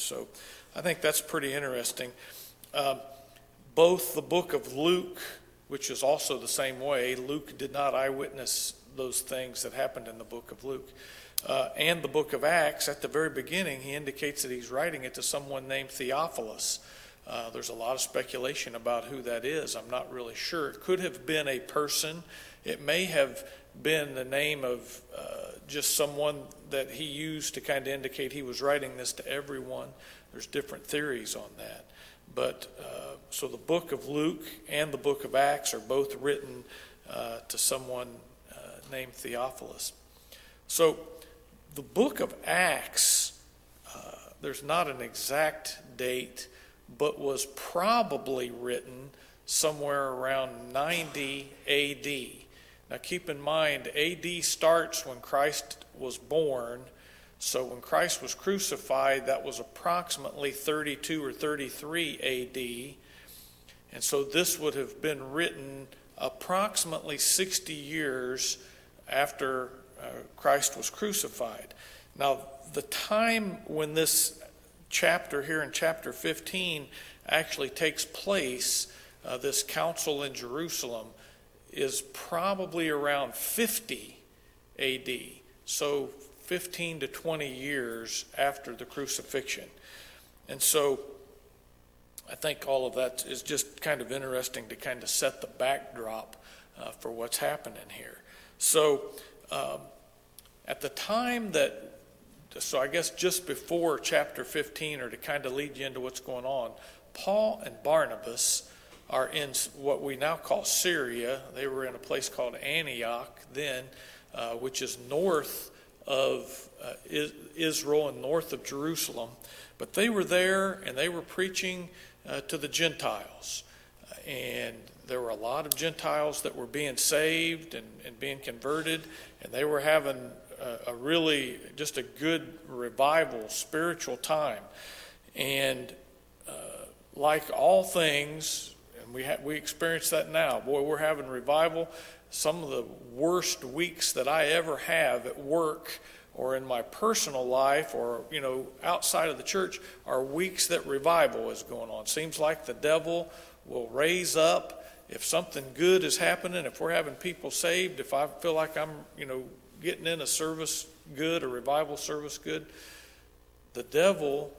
So I think that's pretty interesting. Um, both the book of Luke, which is also the same way, Luke did not eyewitness those things that happened in the book of Luke. Uh, and the book of Acts, at the very beginning, he indicates that he's writing it to someone named Theophilus. Uh, there's a lot of speculation about who that is. I'm not really sure. It could have been a person. It may have been the name of uh, just someone that he used to kind of indicate he was writing this to everyone. There's different theories on that. But uh, so the book of Luke and the book of Acts are both written uh, to someone uh, named Theophilus. So the book of Acts, uh, there's not an exact date, but was probably written somewhere around 90 AD. Now keep in mind, AD starts when Christ was born. So when Christ was crucified, that was approximately 32 or 33 AD. And so this would have been written approximately 60 years after uh, Christ was crucified. Now, the time when this chapter here in chapter 15 actually takes place, uh, this council in Jerusalem, is probably around 50 AD. So 15 to 20 years after the crucifixion. And so I think all of that is just kind of interesting to kind of set the backdrop uh, for what's happening here. So um, at the time that, so I guess just before chapter 15, or to kind of lead you into what's going on, Paul and Barnabas are in what we now call Syria. They were in a place called Antioch then, uh, which is north of uh, Israel and north of Jerusalem. But they were there and they were preaching uh, to the Gentiles. And there were a lot of Gentiles that were being saved and, and being converted, and they were having a, really just a good revival, spiritual time. And uh, like all things, and we ha- we experience that now. Boy, we're having revival. Some of the worst weeks that I ever have at work or in my personal life or you know outside of the church are weeks that revival is going on. Seems like the devil will raise up if something good is happening, if we're having people saved, if I feel like I'm, you know, getting in a service good, a revival service good, the devil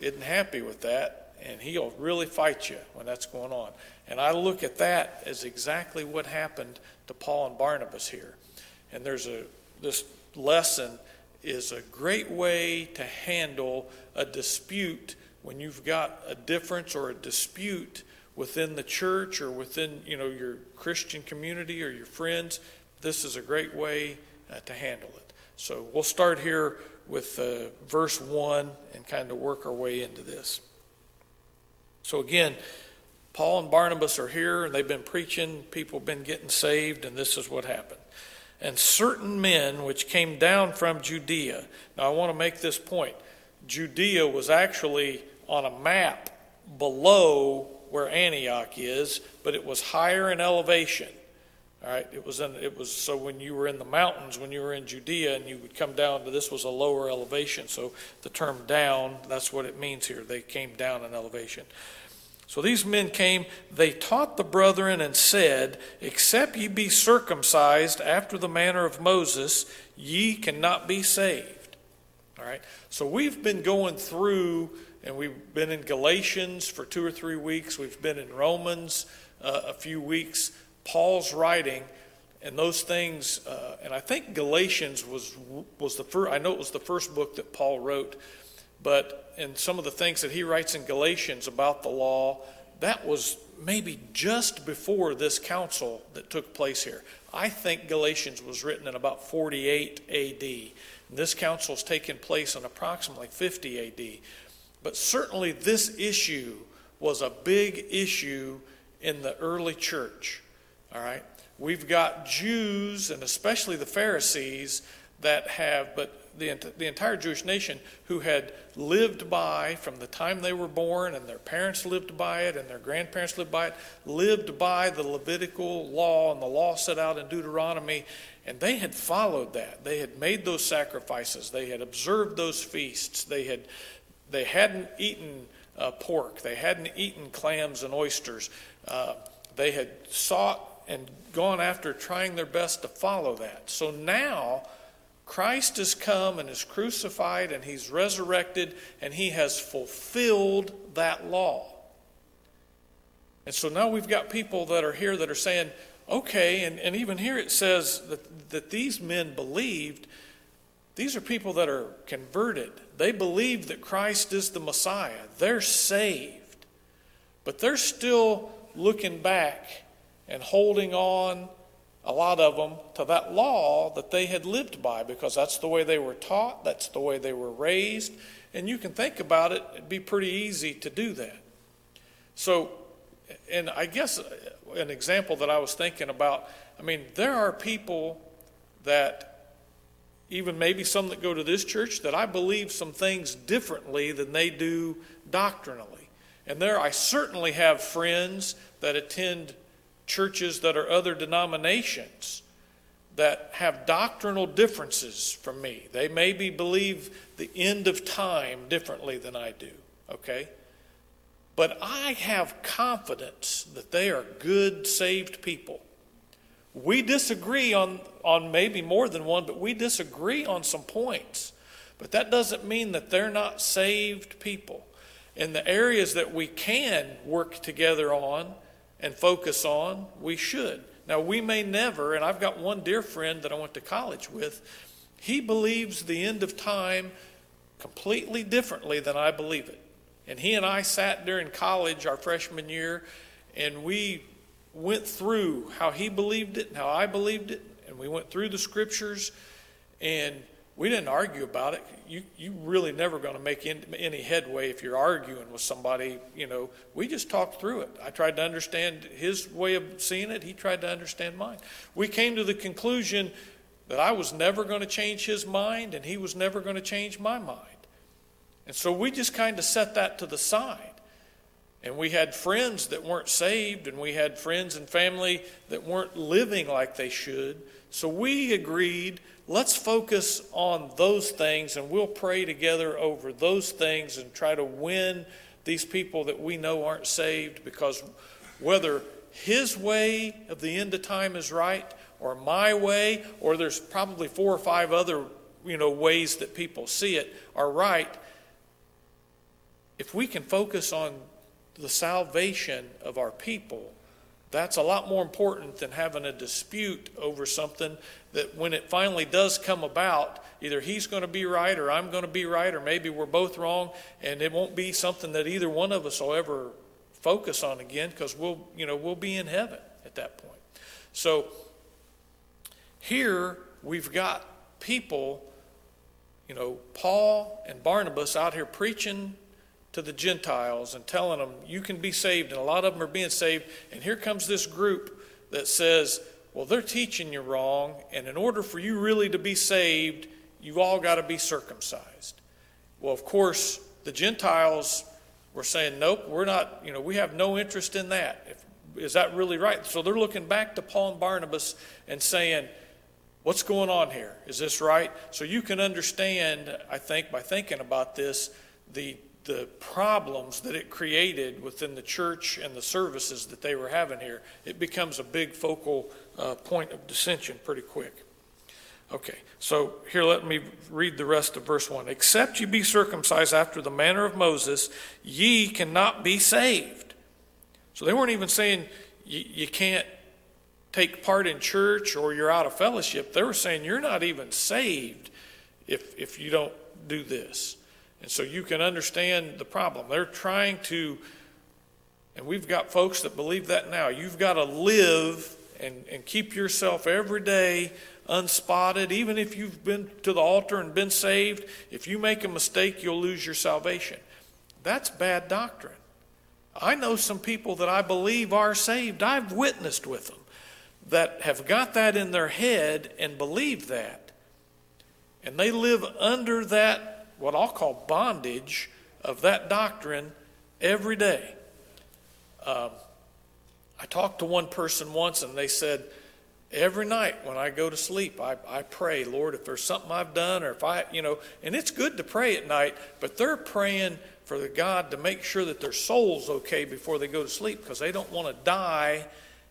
isn't happy with that, and he'll really fight you when that's going on. And I look at that as exactly what happened to Paul and Barnabas here. And there's a this lesson is a great way to handle a dispute when you've got a difference or a dispute within the church or within you know your Christian community or your friends, this is a great way uh, to handle it. So we'll start here with uh, verse 1 and kind of work our way into this. So again, Paul and Barnabas are here and they've been preaching, people have been getting saved, and this is what happened. And certain men which came down from Judea. Now I want to make this point. Judea was actually on a map below where Antioch is, but it was higher in elevation. All right, it was in, it was so when you were in the mountains, when you were in Judea, and you would come down to this was a lower elevation. So the term down, that's what it means here. They came down in elevation. So these men came, they taught the brethren and said, Except ye be circumcised after the manner of Moses, ye cannot be saved. All right, so we've been going through and we've been in Galatians for two or three weeks. We've been in Romans uh, a few weeks. Paul's writing, and those things, uh, and I think Galatians was was the first. I know it was the first book that Paul wrote, but in some of the things that he writes in Galatians about the law, that was maybe just before this council that took place here. I think Galatians was written in about 48 A.D. This council has taken place in approximately 50 A.D. But certainly, this issue was a big issue in the early church. All right? We've got Jews, and especially the Pharisees, that have, but the, the entire Jewish nation, who had lived by from the time they were born, and their parents lived by it, and their grandparents lived by it, lived by the Levitical law and the law set out in Deuteronomy, and they had followed that. They had made those sacrifices, they had observed those feasts, they had they hadn't eaten uh, pork, they hadn't eaten clams and oysters. Uh, they had sought and gone after trying their best to follow that. So now, Christ has come and is crucified and he's resurrected and he has fulfilled that law. And so now we've got people that are here that are saying, okay, and, and even here it says that, that these men believed. These are people that are converted. They believe that Christ is the Messiah. They're saved. But they're still looking back and holding on, a lot of them, to that law that they had lived by because that's the way they were taught, that's the way they were raised. And you can think about it, it'd be pretty easy to do that. So, and I guess uh, an example that I was thinking about I mean, there are people that, even maybe some that go to this church, that I believe some things differently than they do doctrinally. And there, I certainly have friends that attend churches that are other denominations that have doctrinal differences from me. They maybe believe the end of time differently than I do, okay? But I have confidence that they are good, saved people. We disagree on, on maybe more than one, but we disagree on some points. But that doesn't mean that they're not saved people. In the areas that we can work together on and focus on, we should. Now, we may never, and I've got one dear friend that I went to college with, he believes the end of time completely differently than I believe it. And he and I sat during college, our freshman year, and we went through how he believed it and how I believed it, and we went through the scriptures, and we didn't argue about it. You you really never going to make any headway if you're arguing with somebody. You know, we just talked through it. I tried to understand his way of seeing it. He tried to understand mine. We came to the conclusion that I was never going to change his mind, and he was never going to change my mind. And so we just kind of set that to the side. And we had friends that weren't saved, and we had friends and family that weren't living like they should. So we agreed, let's focus on those things, and we'll pray together over those things and try to win these people that we know aren't saved because whether his way of the end of time is right or my way or there's probably four or five other you know ways that people see it are right if we can focus on the salvation of our people, that's a lot more important than having a dispute over something that when it finally does come about, either he's going to be right or I'm going to be right, or maybe we're both wrong, and it won't be something that either one of us will ever focus on again because we'll, you know, we'll be in heaven at that point. So here we've got people, you know, Paul and Barnabas out here preaching to the Gentiles and telling them, you can be saved. And a lot of them are being saved. And here comes this group that says, well, they're teaching you wrong. And in order for you really to be saved, you all got to be circumcised. Well, of course, the Gentiles were saying, nope, we're not, you know, we have no interest in that. If, is that really right? So they're looking back to Paul and Barnabas and saying, what's going on here? Is this right? So you can understand, I think, by thinking about this, the the problems that it created within the church and the services that they were having here, it becomes a big focal uh, point of dissension pretty quick. Okay, so here let me read the rest of verse 1. Except ye be circumcised after the manner of Moses, ye cannot be saved. So they weren't even saying you, you can't take part in church or you're out of fellowship. They were saying you're not even saved if, if you don't do this. And so you can understand the problem. They're trying to, and we've got folks that believe that now. You've got to live and, and keep yourself every day unspotted. Even if you've been to the altar and been saved, if you make a mistake, you'll lose your salvation. That's bad doctrine. I know some people that I believe are saved. I've witnessed with them that have got that in their head and believe that. And they live under that what I'll call bondage of that doctrine every day. Um, I talked to one person once and they said, every night when I go to sleep, I, I pray, Lord, if there's something I've done or if I, you know, and it's good to pray at night, but they're praying for the God to make sure that their soul's okay before they go to sleep because they don't want to die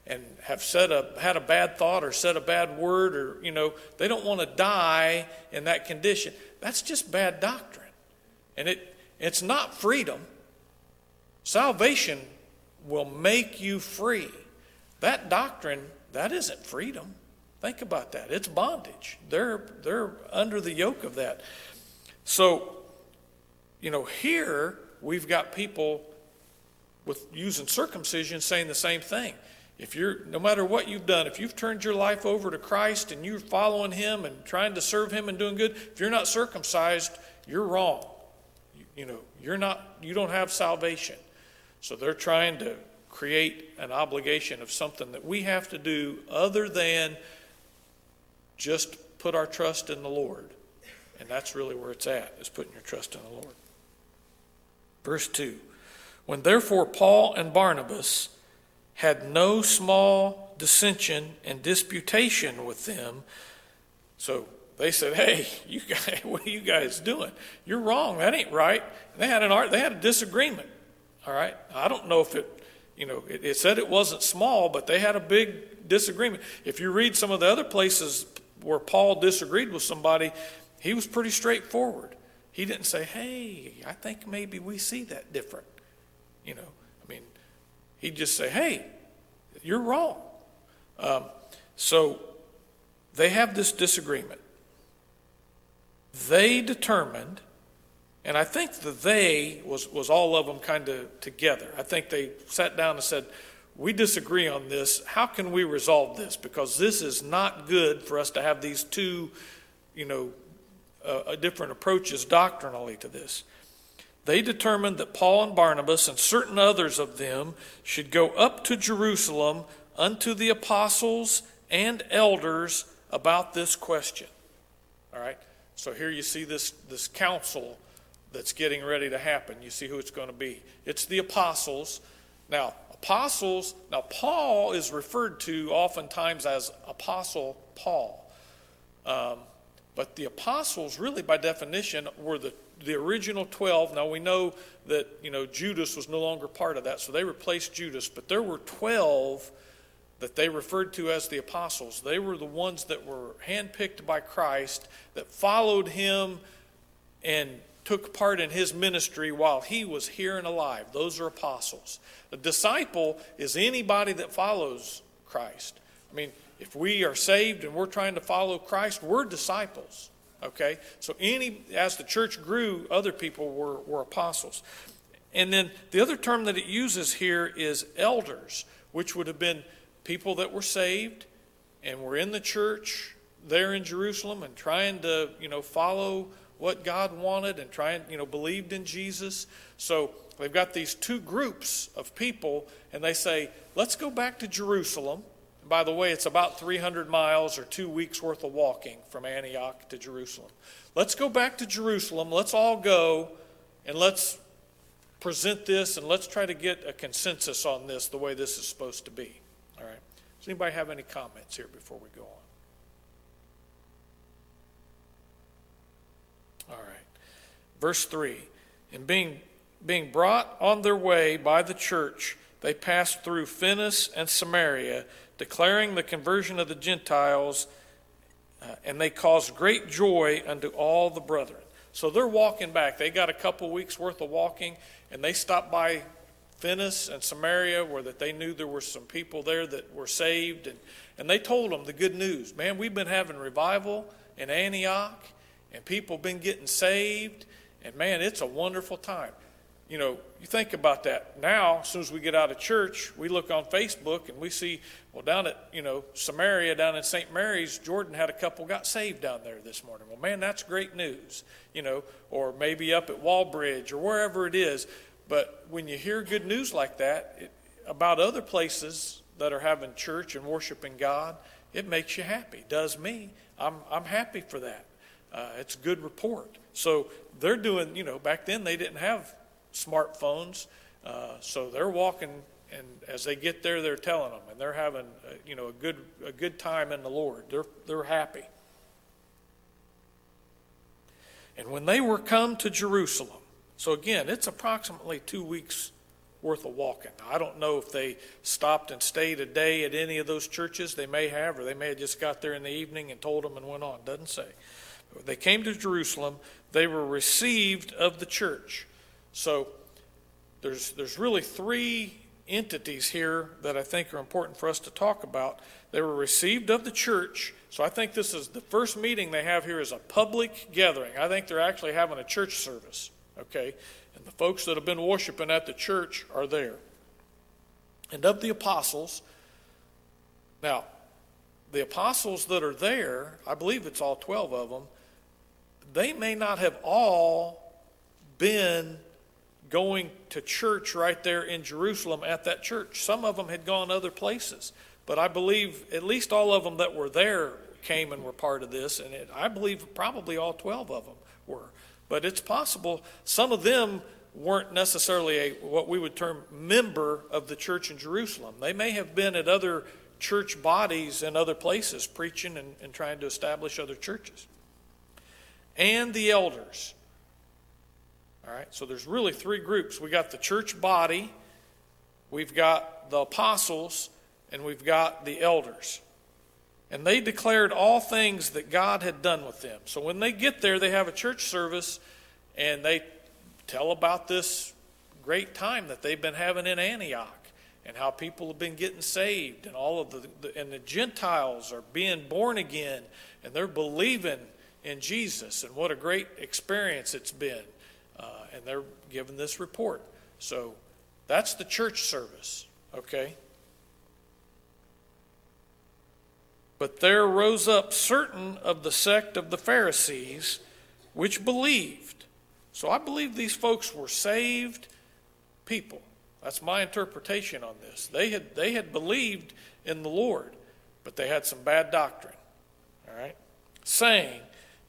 and have said a had a bad thought or said a bad word or you know they don't want to die in that condition that's just bad doctrine. And it it's not freedom. Salvation will make you free. That doctrine that isn't freedom. Think about that. It's bondage. They're they're under the yoke of that. So you know here we've got people with using circumcision saying the same thing if you're, no matter what you've done, if you've turned your life over to Christ and you're following Him and trying to serve Him and doing good, if you're not circumcised, you're wrong. You, you know, you're not, you don't have salvation. So they're trying to create an obligation of something that we have to do other than just put our trust in the Lord. And that's really where it's at, is putting your trust in the Lord. Verse 2 When therefore Paul and Barnabas had no small dissension and disputation with them. So they said, "Hey, you guys, what are you guys doing? You're wrong. That ain't right." And they had an art. They had a disagreement. All right. I don't know if it, you know, it, it said it wasn't small, but they had a big disagreement. If you read some of the other places where Paul disagreed with somebody, he was pretty straightforward. He didn't say, "Hey, I think maybe we see that different." You know, He'd just say, hey, you're wrong. Um, so they have this disagreement. They determined, and I think the they was, was all of them kind of together. I think they sat down and said, we disagree on this. How can we resolve this? Because this is not good for us to have these two, you know, uh, different approaches doctrinally to this they determined that Paul and Barnabas and certain others of them should go up to Jerusalem unto the apostles and elders about this question. All right? So here you see this, this council that's getting ready to happen. You see who it's going to be. It's the apostles. Now, apostles, now Paul is referred to oftentimes as Apostle Paul. Um, but the apostles, really by definition, were the the original 12. Now we know that, you know, Judas was no longer part of that, so they replaced Judas, but there were 12 that they referred to as the apostles. They were the ones that were handpicked by Christ, that followed him and took part in his ministry while he was here and alive. Those are apostles. A disciple is anybody that follows Christ. I mean, if we are saved and we're trying to follow Christ, we're disciples. Okay? So any as the church grew, other people were, were apostles. And then the other term that it uses here is elders, which would have been people that were saved and were in the church there in Jerusalem and trying to, you know, follow what God wanted and trying, you know, believed in Jesus. So they've got these two groups of people and they say, let's go back to Jerusalem by the way, it's about 300 miles or two weeks worth of walking from Antioch to Jerusalem. Let's go back to Jerusalem. Let's all go and let's present this and let's try to get a consensus on this the way this is supposed to be. All right. Does anybody have any comments here before we go on? All right. Verse 3 And being, being brought on their way by the church, they passed through Phoenicia and Samaria declaring the conversion of the Gentiles, uh, and they caused great joy unto all the brethren. So they're walking back. They got a couple weeks worth of walking, and they stopped by Phoenicia and Samaria, where that they knew there were some people there that were saved, and, and they told them the good news. Man, we've been having revival in Antioch, and people been getting saved, and man, it's a wonderful time you know, you think about that. Now, as soon as we get out of church, we look on Facebook and we see, well, down at, you know, Samaria, down in St. Mary's, Jordan had a couple got saved down there this morning. Well, man, that's great news, you know, or maybe up at Wallbridge or wherever it is. But when you hear good news like that it, about other places that are having church and worshiping God, it makes you happy. Does me. I'm, I'm happy for that. Uh, it's a good report. So they're doing, you know, back then they didn't have smartphones. Uh, so they're walking and as they get there, they're telling them, and they're having, uh, you know, a good a good time in the Lord. They're they're happy. And when they were come to Jerusalem, so again, it's approximately two weeks worth of walking. I don't know if they stopped and stayed a day at any of those churches. They may have, or they may have just got there in the evening and told them and went on. Doesn't say. They came to Jerusalem. They were received of the church. So there's there's really three entities here that I think are important for us to talk about. They were received of the church. So I think this is the first meeting they have here is a public gathering. I think they're actually having a church service. Okay? And the folks that have been worshiping at the church are there. And of the apostles, now, the apostles that are there, I believe it's all 12 of them, they may not have all been going to church right there in Jerusalem at that church. Some of them had gone other places, but I believe at least all of them that were there came and were part of this, and it, I believe probably all 12 of them were. But it's possible some of them weren't necessarily a what we would term member of the church in Jerusalem. They may have been at other church bodies in other places preaching and, and trying to establish other churches. And the elders. All right, so there's really three groups. We got the church body, we've got the apostles, and we've got the elders. And they declared all things that God had done with them. So when they get there, they have a church service and they tell about this great time that they've been having in Antioch and how people have been getting saved and all of the, the and the Gentiles are being born again and they're believing in Jesus and what a great experience it's been. Uh, and they're giving this report. So that's the church service, okay? But there rose up certain of the sect of the Pharisees which believed. So I believe these folks were saved people. That's my interpretation on this. They had, they had believed in the Lord, but they had some bad doctrine. All right? Saying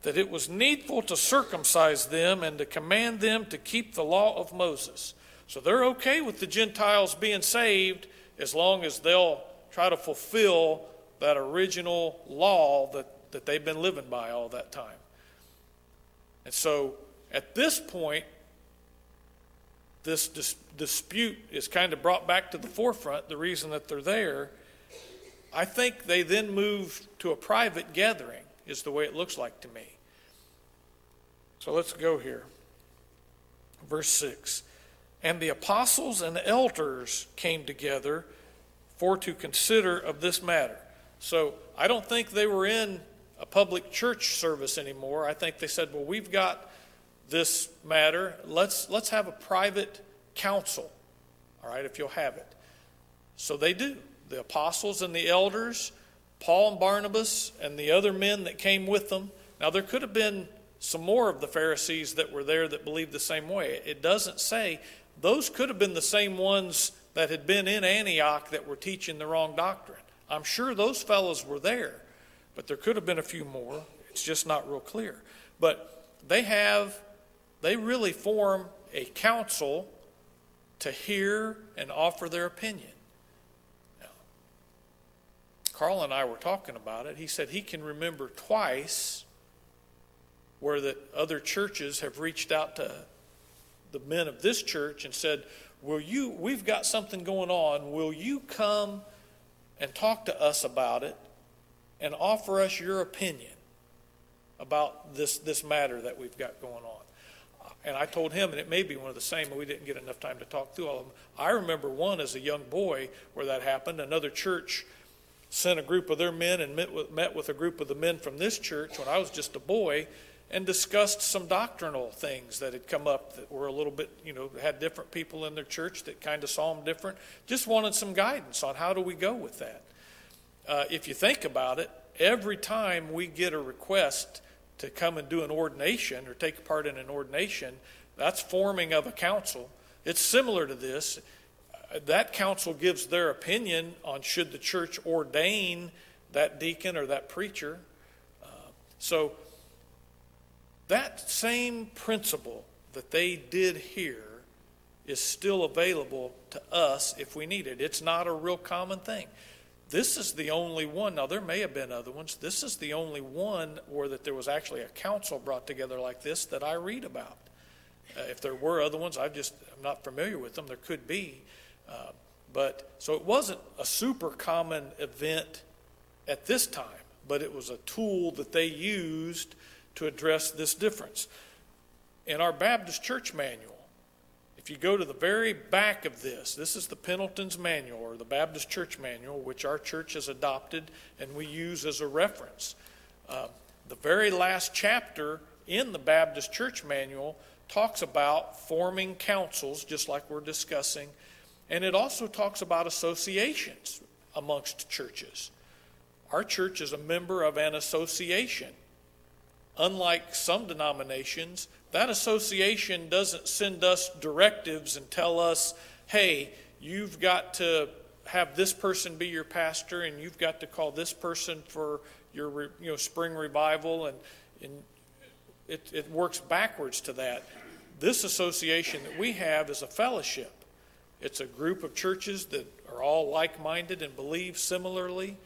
that it was needful to circumcise them and to command them to keep the law of Moses. So they're okay with the Gentiles being saved as long as they'll try to fulfill that original law that, that they've been living by all that time. And so at this point, this dis- dispute is kind of brought back to the forefront, the reason that they're there. I think they then move to a private gathering, is the way it looks like to me. So let's go here. Verse 6 And the apostles and the elders came together for to consider of this matter. So I don't think they were in a public church service anymore. I think they said, well, we've got this matter. Let's, let's have a private council, all right, if you'll have it. So they do. The apostles and the elders, Paul and Barnabas, and the other men that came with them. Now, there could have been some more of the Pharisees that were there that believed the same way. It doesn't say. Those could have been the same ones that had been in Antioch that were teaching the wrong doctrine. I'm sure those fellows were there, but there could have been a few more. It's just not real clear. But they have, they really form a council to hear and offer their opinion. Carl and I were talking about it. He said he can remember twice where that other churches have reached out to the men of this church and said, "Will you? We've got something going on. Will you come and talk to us about it and offer us your opinion about this, this matter that we've got going on. And I told him, and it may be one of the same, but we didn't get enough time to talk through all of them. I remember one as a young boy where that happened. Another church sent a group of their men and met with, met with a group of the men from this church when I was just a boy and discussed some doctrinal things that had come up that were a little bit, you know, had different people in their church that kind of saw them different. Just wanted some guidance on how do we go with that. Uh, if you think about it, every time we get a request to come and do an ordination or take part in an ordination, that's forming of a council. It's similar to this. That council gives their opinion on should the church ordain that deacon or that preacher. Uh, so that same principle that they did here is still available to us if we need it. It's not a real common thing. This is the only one. Now, there may have been other ones. This is the only one where that there was actually a council brought together like this that I read about. Uh, if there were other ones, I just I'm not familiar with them. There could be, uh, but so it wasn't a super common event at this time, but it was a tool that they used to address this difference. In our Baptist church manual, if you go to the very back of this, this is the Pendleton's Manual or the Baptist Church Manual, which our church has adopted and we use as a reference. Uh, the very last chapter in the Baptist Church Manual talks about forming councils, just like we're discussing, and it also talks about associations amongst churches. Our church is a member of an association. Unlike some denominations, that association doesn't send us directives and tell us, hey, you've got to have this person be your pastor and you've got to call this person for your you know spring revival and, and it, it works backwards to that this association that we have is a fellowship it's a group of churches that are all like-minded and believe similarly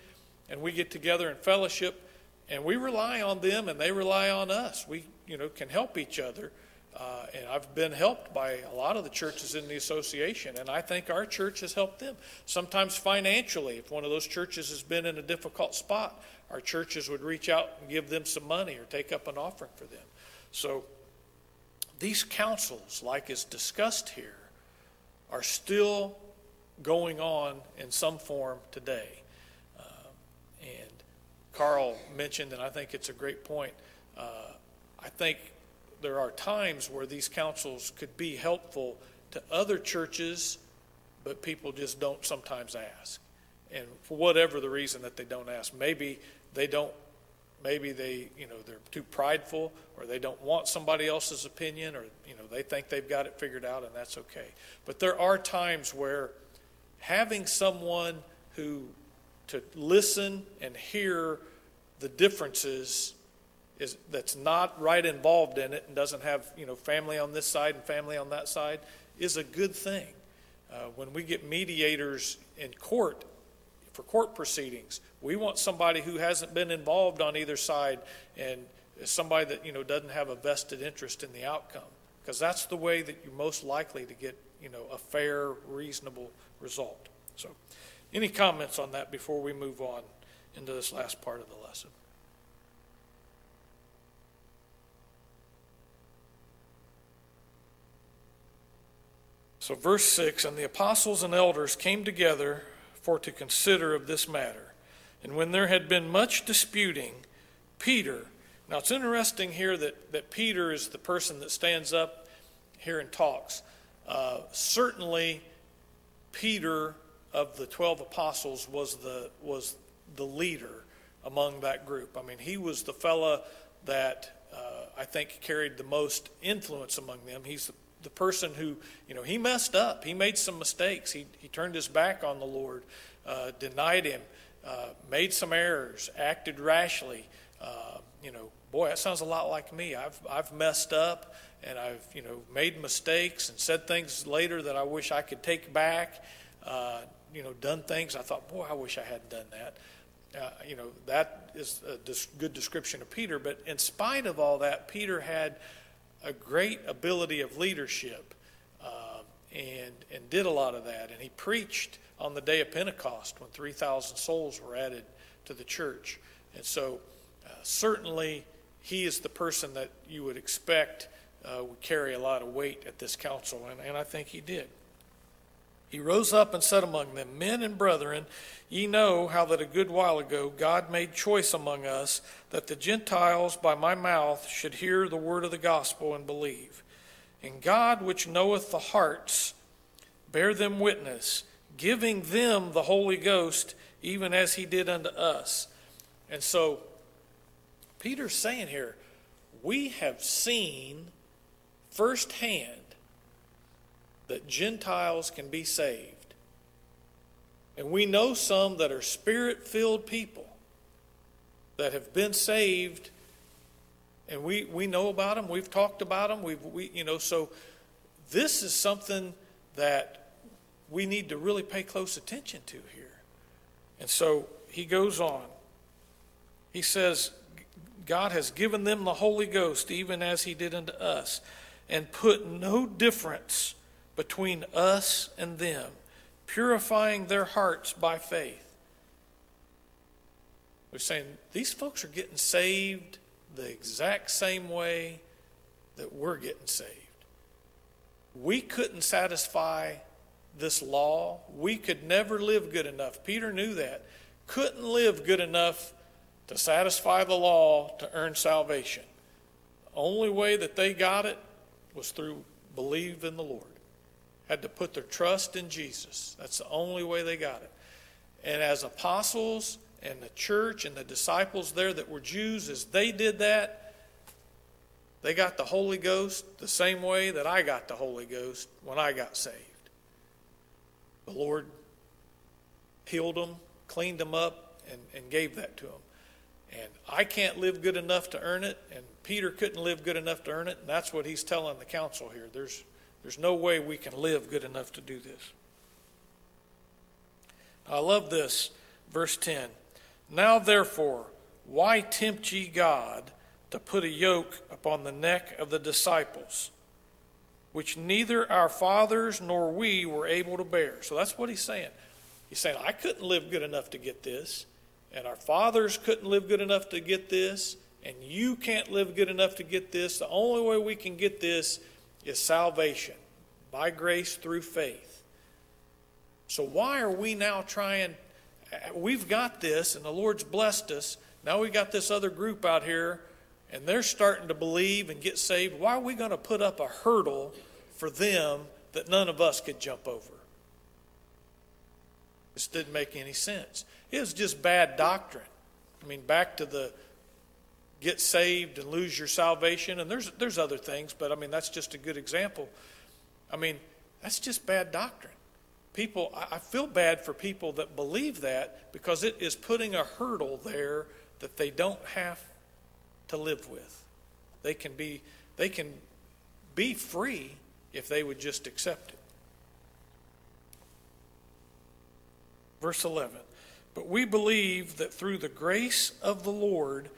and we get together in fellowship and we rely on them and they rely on us. We, you know, can help each other. Uh, and I've been helped by a lot of the churches in the association, and I think our church has helped them. Sometimes financially, if one of those churches has been in a difficult spot, our churches would reach out and give them some money or take up an offering for them. So these councils, like is discussed here, are still going on in some form today. And Carl mentioned, and I think it's a great point. Uh, I think there are times where these councils could be helpful to other churches, but people just don't sometimes ask. And for whatever the reason that they don't ask, maybe they don't, maybe they, you know, they're too prideful or they don't want somebody else's opinion or, you know, they think they've got it figured out and that's okay. But there are times where having someone who to listen and hear the differences is that's not right involved in it and doesn't have you know family on this side and family on that side is a good thing. Uh, when we get mediators in court for court proceedings, we want somebody who hasn't been involved on either side and somebody that you know doesn't have a vested interest in the outcome because that's the way that you're most likely to get you know a fair, reasonable result. So. Any comments on that before we move on into this last part of the lesson? So, verse 6 And the apostles and elders came together for to consider of this matter. And when there had been much disputing, Peter, now it's interesting here that, that Peter is the person that stands up here and talks. Uh, certainly, Peter of the 12 apostles was the, was the leader among that group. I mean, he was the fella that uh, I think carried the most influence among them. He's the, the person who, you know, he messed up. He made some mistakes. He, he turned his back on the Lord, uh, denied him, uh, made some errors, acted rashly. Uh, you know, boy, that sounds a lot like me. I've, I've messed up and I've, you know, made mistakes and said things later that I wish I could take back. Uh, you know, done things. I thought, boy, I wish I hadn't done that. Uh, you know, that is a good description of Peter. But in spite of all that, Peter had a great ability of leadership uh, and, and did a lot of that. And he preached on the day of Pentecost when 3,000 souls were added to the church. And so, uh, certainly, he is the person that you would expect uh, would carry a lot of weight at this council, and, and I think he did. He rose up and said among them, Men and brethren, ye know how that a good while ago God made choice among us that the Gentiles by my mouth should hear the word of the gospel and believe. And God, which knoweth the hearts, bear them witness, giving them the Holy Ghost, even as he did unto us. And so, Peter's saying here, we have seen firsthand that Gentiles can be saved. And we know some that are spirit filled people that have been saved, and we, we know about them. We've talked about them. We've, we, you know, so this is something that we need to really pay close attention to here. And so he goes on. He says, God has given them the Holy Ghost, even as he did unto us, and put no difference between us and them, purifying their hearts by faith. We're saying these folks are getting saved the exact same way that we're getting saved. We couldn't satisfy this law. We could never live good enough. Peter knew that. Couldn't live good enough to satisfy the law to earn salvation. The only way that they got it was through believe in the Lord. Had to put their trust in Jesus. That's the only way they got it. And as apostles and the church and the disciples there that were Jews, as they did that, they got the Holy Ghost the same way that I got the Holy Ghost when I got saved. The Lord healed them, cleaned them up, and, and gave that to them. And I can't live good enough to earn it, and Peter couldn't live good enough to earn it, and that's what he's telling the council here. There's, there's no way we can live good enough to do this. I love this, verse 10. Now, therefore, why tempt ye God to put a yoke upon the neck of the disciples, which neither our fathers nor we were able to bear? So that's what he's saying. He's saying, I couldn't live good enough to get this, and our fathers couldn't live good enough to get this, and you can't live good enough to get this. The only way we can get this is salvation by grace through faith. So, why are we now trying we've got this, and the Lord's blessed us. Now we got this other group out here, and they're starting to believe and get saved. Why are we going to put up a hurdle for them that none of us could jump over? This didn't make any sense. It was just bad doctrine. I mean, back to the get saved and lose your salvation, and there's there's other things, but I mean that's just a good example. I mean, that's just bad doctrine people, I feel bad for people that believe that because it is putting a hurdle there that they don't have to live with. They can be, they can be free if they would just accept it. Verse 11 But we believe that through the grace of the Lord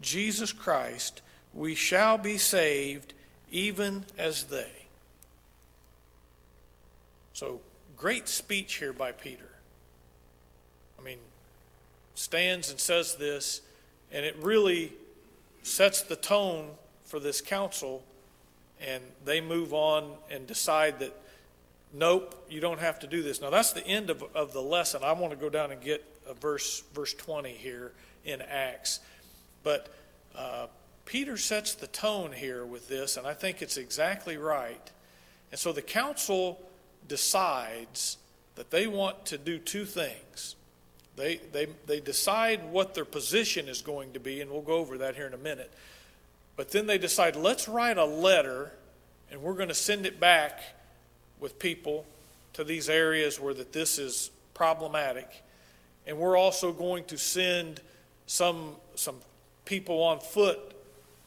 Jesus Christ, we shall be saved even as they. So great speech here by Peter. I mean, stands and says this, and it really sets the tone for this council, and they move on and decide that, nope, you don't have to do this. Now, that's the end of, of the lesson. I want to go down and get a verse, verse 20 here in Acts. But uh, Peter sets the tone here with this, and I think it's exactly right. And so the council decides that they want to do two things. They, they, they decide what their position is going to be, and we'll go over that here in a minute. But then they decide, let's write a letter, and we're going to send it back with people to these areas where that this is problematic. And we're also going to send some, some people on foot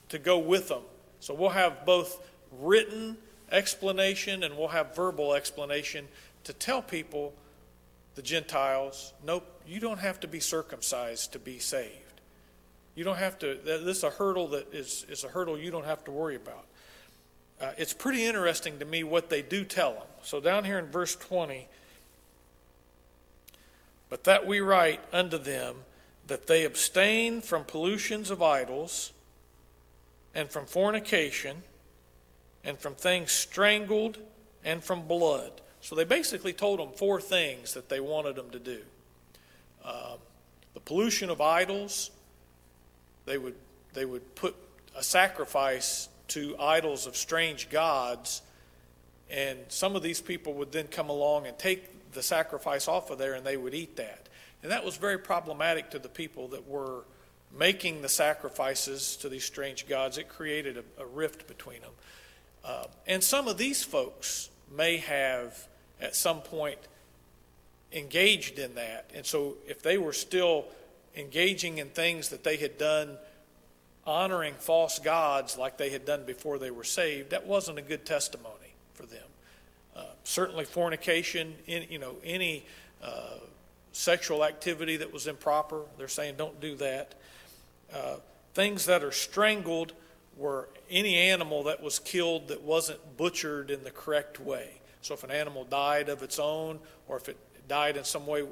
to go with them. So we'll have both written explanation and we'll have verbal explanation to tell people, the Gentiles, nope, you don't have to be circumcised to be saved. You don't have to, this is a hurdle that is, is a hurdle you don't have to worry about. Uh, it's pretty interesting to me what they do tell them. So down here in verse 20, but that we write unto them that they abstain from pollutions of idols and from fornication and from things strangled and from blood. So they basically told them four things that they wanted them to do um, the pollution of idols, they would, they would put a sacrifice to idols of strange gods, and some of these people would then come along and take the sacrifice off of there and they would eat that. And that was very problematic to the people that were making the sacrifices to these strange gods. It created a, a rift between them. Uh, and some of these folks may have at some point engaged in that. And so if they were still engaging in things that they had done honoring false gods like they had done before they were saved, that wasn't a good testimony for them. Uh, certainly fornication, in, you know, any uh, sexual activity that was improper. They're saying don't do that. Uh, things that are strangled were any animal that was killed that wasn't butchered in the correct way. So if an animal died of its own, or if it died in some way,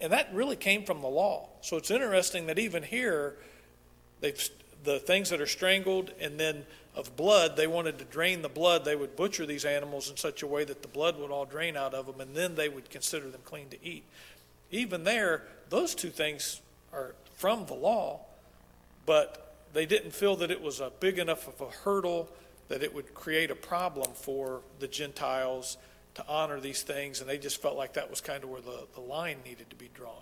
and that really came from the law. So it's interesting that even here, they've the things that are strangled and then of blood, they wanted to drain the blood. They would butcher these animals in such a way that the blood would all drain out of them, and then they would consider them clean to eat. Even there, those two things are from the law, but they didn't feel that it was a big enough of a hurdle that it would create a problem for the Gentiles to honor these things, and they just felt like that was kind of where the, the line needed to be drawn.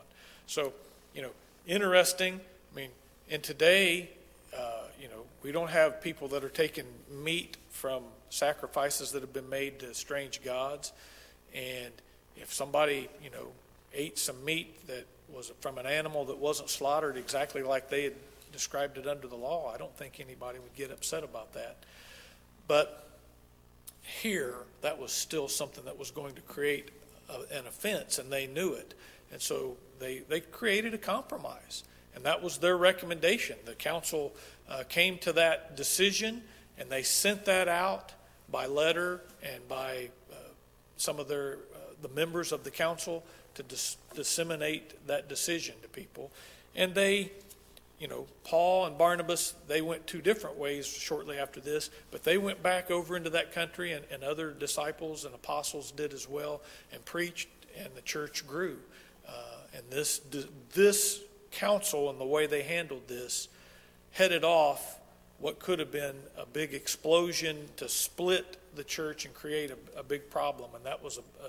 So, you know, interesting. I mean, and today, uh, you know, we don't have people that are taking meat from sacrifices that have been made to strange gods. And if somebody, you know, ate some meat that was from an animal that wasn't slaughtered exactly like they had described it under the law, I don't think anybody would get upset about that. But here, that was still something that was going to create a, an offense, and they knew it. And so they, they created a compromise. And that was their recommendation. The council uh, came to that decision, and they sent that out by letter and by uh, some of their uh, the members of the council to dis- disseminate that decision to people. And they, you know, Paul and Barnabas, they went two different ways shortly after this, but they went back over into that country, and, and other disciples and apostles did as well, and preached, and the church grew. Uh, and this this council and the way they handled this headed off what could have been a big explosion to split the church and create a, a big problem, and that was a, uh,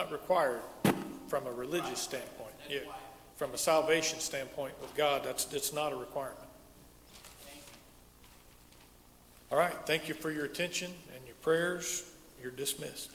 not required from a religious standpoint. Yeah from a salvation standpoint with God, that's it's not a requirement. All right, thank you for your attention and your prayers. You're dismissed.